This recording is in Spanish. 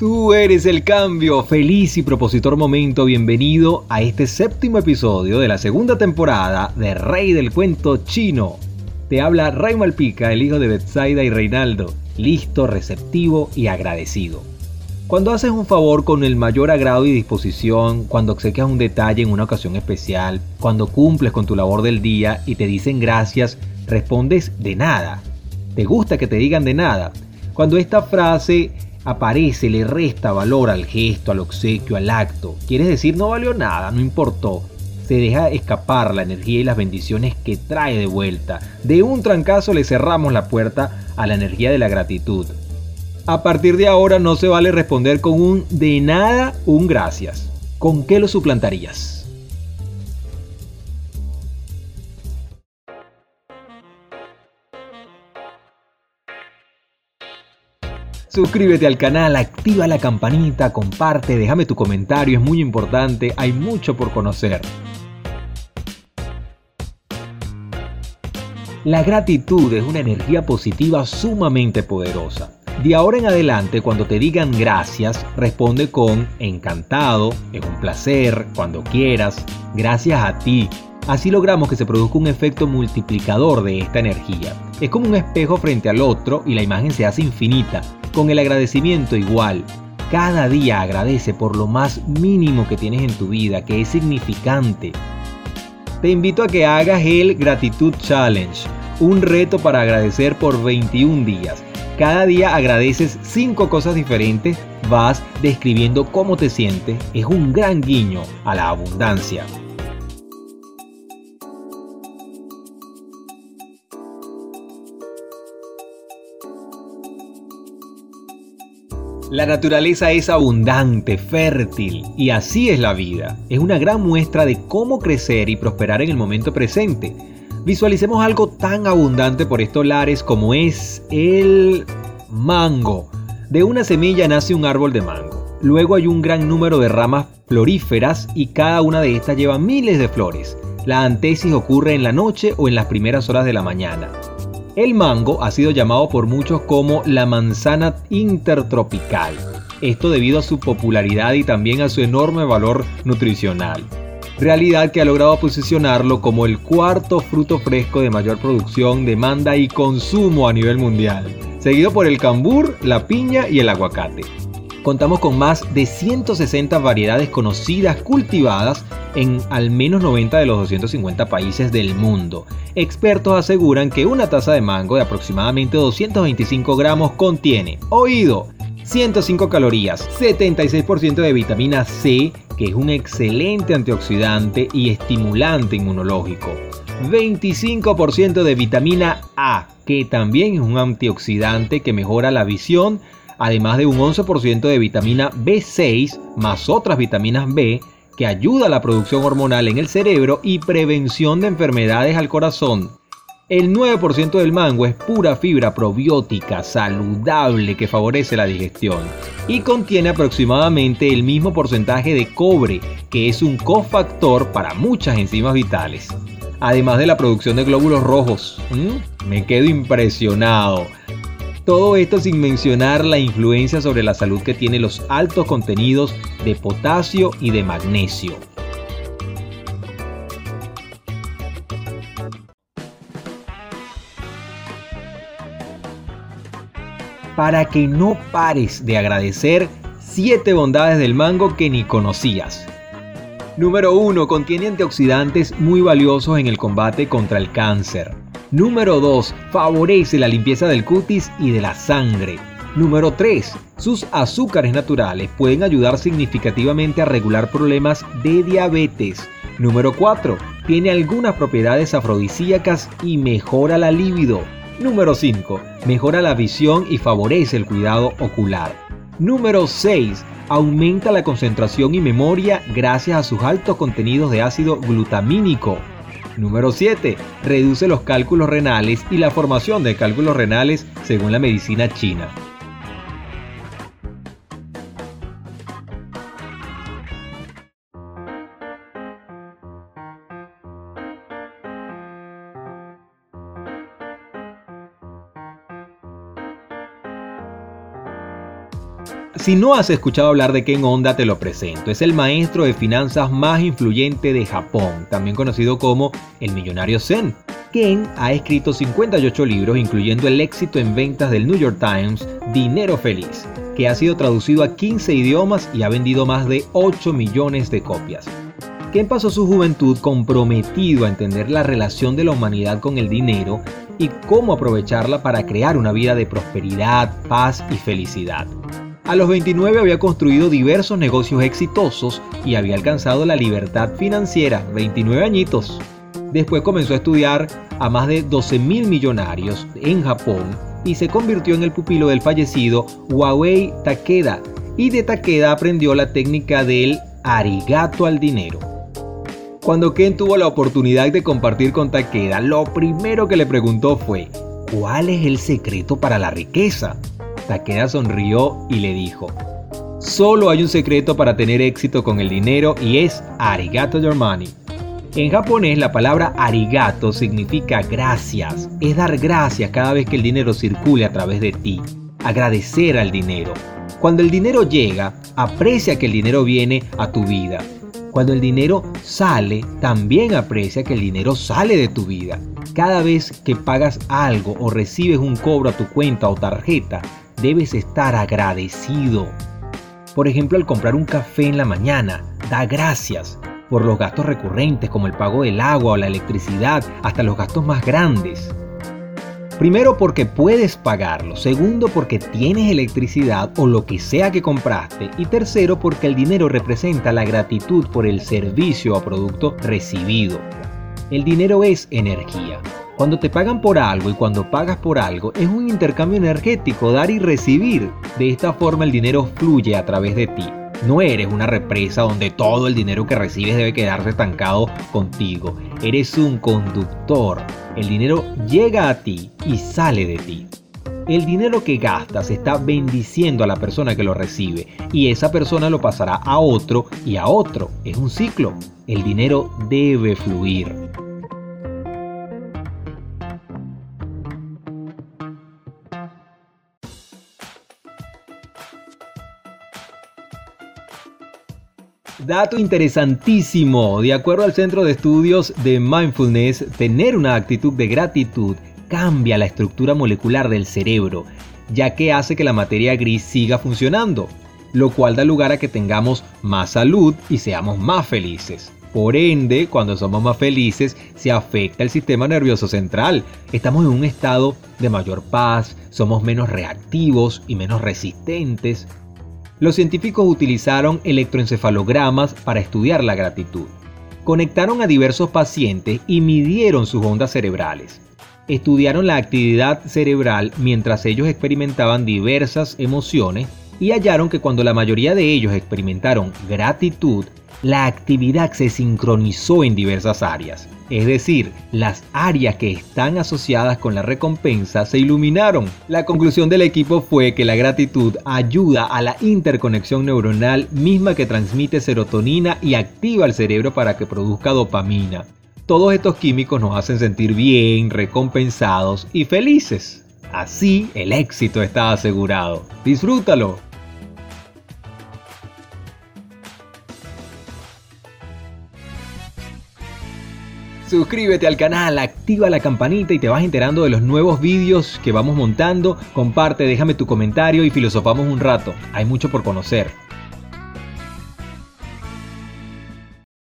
Tú eres el cambio, feliz y propositor momento, bienvenido a este séptimo episodio de la segunda temporada de Rey del Cuento Chino. Te habla Ray Malpica, el hijo de Betsaida y Reinaldo, listo, receptivo y agradecido. Cuando haces un favor con el mayor agrado y disposición, cuando obsequias un detalle en una ocasión especial, cuando cumples con tu labor del día y te dicen gracias, respondes de nada. ¿Te gusta que te digan de nada? Cuando esta frase aparece, le resta valor al gesto, al obsequio, al acto. Quieres decir, no valió nada, no importó. Se deja escapar la energía y las bendiciones que trae de vuelta. De un trancazo le cerramos la puerta a la energía de la gratitud. A partir de ahora no se vale responder con un de nada, un gracias. ¿Con qué lo suplantarías? Suscríbete al canal, activa la campanita, comparte, déjame tu comentario, es muy importante, hay mucho por conocer. La gratitud es una energía positiva sumamente poderosa. De ahora en adelante, cuando te digan gracias, responde con encantado, es un placer, cuando quieras, gracias a ti, Así logramos que se produzca un efecto multiplicador de esta energía. Es como un espejo frente al otro y la imagen se hace infinita, con el agradecimiento igual. Cada día agradece por lo más mínimo que tienes en tu vida, que es significante. Te invito a que hagas el Gratitud Challenge, un reto para agradecer por 21 días. Cada día agradeces 5 cosas diferentes, vas describiendo cómo te sientes, es un gran guiño a la abundancia. La naturaleza es abundante, fértil, y así es la vida. Es una gran muestra de cómo crecer y prosperar en el momento presente. Visualicemos algo tan abundante por estos lares como es el mango. De una semilla nace un árbol de mango. Luego hay un gran número de ramas floríferas y cada una de estas lleva miles de flores. La antesis ocurre en la noche o en las primeras horas de la mañana. El mango ha sido llamado por muchos como la manzana intertropical, esto debido a su popularidad y también a su enorme valor nutricional, realidad que ha logrado posicionarlo como el cuarto fruto fresco de mayor producción, demanda y consumo a nivel mundial, seguido por el cambur, la piña y el aguacate. Contamos con más de 160 variedades conocidas cultivadas en al menos 90 de los 250 países del mundo. Expertos aseguran que una taza de mango de aproximadamente 225 gramos contiene, oído, 105 calorías, 76% de vitamina C, que es un excelente antioxidante y estimulante inmunológico, 25% de vitamina A, que también es un antioxidante que mejora la visión, además de un 11% de vitamina B6 más otras vitaminas B que ayuda a la producción hormonal en el cerebro y prevención de enfermedades al corazón. El 9% del mango es pura fibra probiótica saludable que favorece la digestión y contiene aproximadamente el mismo porcentaje de cobre, que es un cofactor para muchas enzimas vitales. Además de la producción de glóbulos rojos. Me quedo impresionado. Todo esto sin mencionar la influencia sobre la salud que tienen los altos contenidos de potasio y de magnesio. Para que no pares de agradecer 7 bondades del mango que ni conocías. Número 1. Contiene antioxidantes muy valiosos en el combate contra el cáncer. Número 2. Favorece la limpieza del cutis y de la sangre. Número 3. Sus azúcares naturales pueden ayudar significativamente a regular problemas de diabetes. Número 4. Tiene algunas propiedades afrodisíacas y mejora la libido. Número 5. Mejora la visión y favorece el cuidado ocular. Número 6. Aumenta la concentración y memoria gracias a sus altos contenidos de ácido glutamínico. Número 7. Reduce los cálculos renales y la formación de cálculos renales según la medicina china. Si no has escuchado hablar de Ken Honda, te lo presento. Es el maestro de finanzas más influyente de Japón, también conocido como el millonario Zen. Ken ha escrito 58 libros, incluyendo el éxito en ventas del New York Times, Dinero Feliz, que ha sido traducido a 15 idiomas y ha vendido más de 8 millones de copias. Ken pasó su juventud comprometido a entender la relación de la humanidad con el dinero y cómo aprovecharla para crear una vida de prosperidad, paz y felicidad. A los 29 había construido diversos negocios exitosos y había alcanzado la libertad financiera, 29 añitos. Después comenzó a estudiar a más de 12 mil millonarios en Japón y se convirtió en el pupilo del fallecido Huawei Takeda y de Takeda aprendió la técnica del arigato al dinero. Cuando Ken tuvo la oportunidad de compartir con Takeda, lo primero que le preguntó fue, ¿cuál es el secreto para la riqueza? Takeda sonrió y le dijo, Solo hay un secreto para tener éxito con el dinero y es arigato your money. En japonés la palabra arigato significa gracias, es dar gracias cada vez que el dinero circule a través de ti, agradecer al dinero. Cuando el dinero llega, aprecia que el dinero viene a tu vida. Cuando el dinero sale, también aprecia que el dinero sale de tu vida. Cada vez que pagas algo o recibes un cobro a tu cuenta o tarjeta, debes estar agradecido. Por ejemplo, al comprar un café en la mañana, da gracias por los gastos recurrentes como el pago del agua o la electricidad, hasta los gastos más grandes. Primero porque puedes pagarlo, segundo porque tienes electricidad o lo que sea que compraste y tercero porque el dinero representa la gratitud por el servicio o producto recibido. El dinero es energía. Cuando te pagan por algo y cuando pagas por algo es un intercambio energético, dar y recibir. De esta forma el dinero fluye a través de ti. No eres una represa donde todo el dinero que recibes debe quedarse estancado contigo. Eres un conductor. El dinero llega a ti y sale de ti. El dinero que gastas está bendiciendo a la persona que lo recibe y esa persona lo pasará a otro y a otro. Es un ciclo. El dinero debe fluir. Dato interesantísimo. De acuerdo al Centro de Estudios de Mindfulness, tener una actitud de gratitud cambia la estructura molecular del cerebro, ya que hace que la materia gris siga funcionando, lo cual da lugar a que tengamos más salud y seamos más felices. Por ende, cuando somos más felices, se afecta el sistema nervioso central. Estamos en un estado de mayor paz, somos menos reactivos y menos resistentes, los científicos utilizaron electroencefalogramas para estudiar la gratitud. Conectaron a diversos pacientes y midieron sus ondas cerebrales. Estudiaron la actividad cerebral mientras ellos experimentaban diversas emociones y hallaron que cuando la mayoría de ellos experimentaron gratitud, la actividad se sincronizó en diversas áreas. Es decir, las áreas que están asociadas con la recompensa se iluminaron. La conclusión del equipo fue que la gratitud ayuda a la interconexión neuronal misma que transmite serotonina y activa el cerebro para que produzca dopamina. Todos estos químicos nos hacen sentir bien, recompensados y felices. Así el éxito está asegurado. Disfrútalo. Suscríbete al canal, activa la campanita y te vas enterando de los nuevos vídeos que vamos montando. Comparte, déjame tu comentario y filosofamos un rato. Hay mucho por conocer.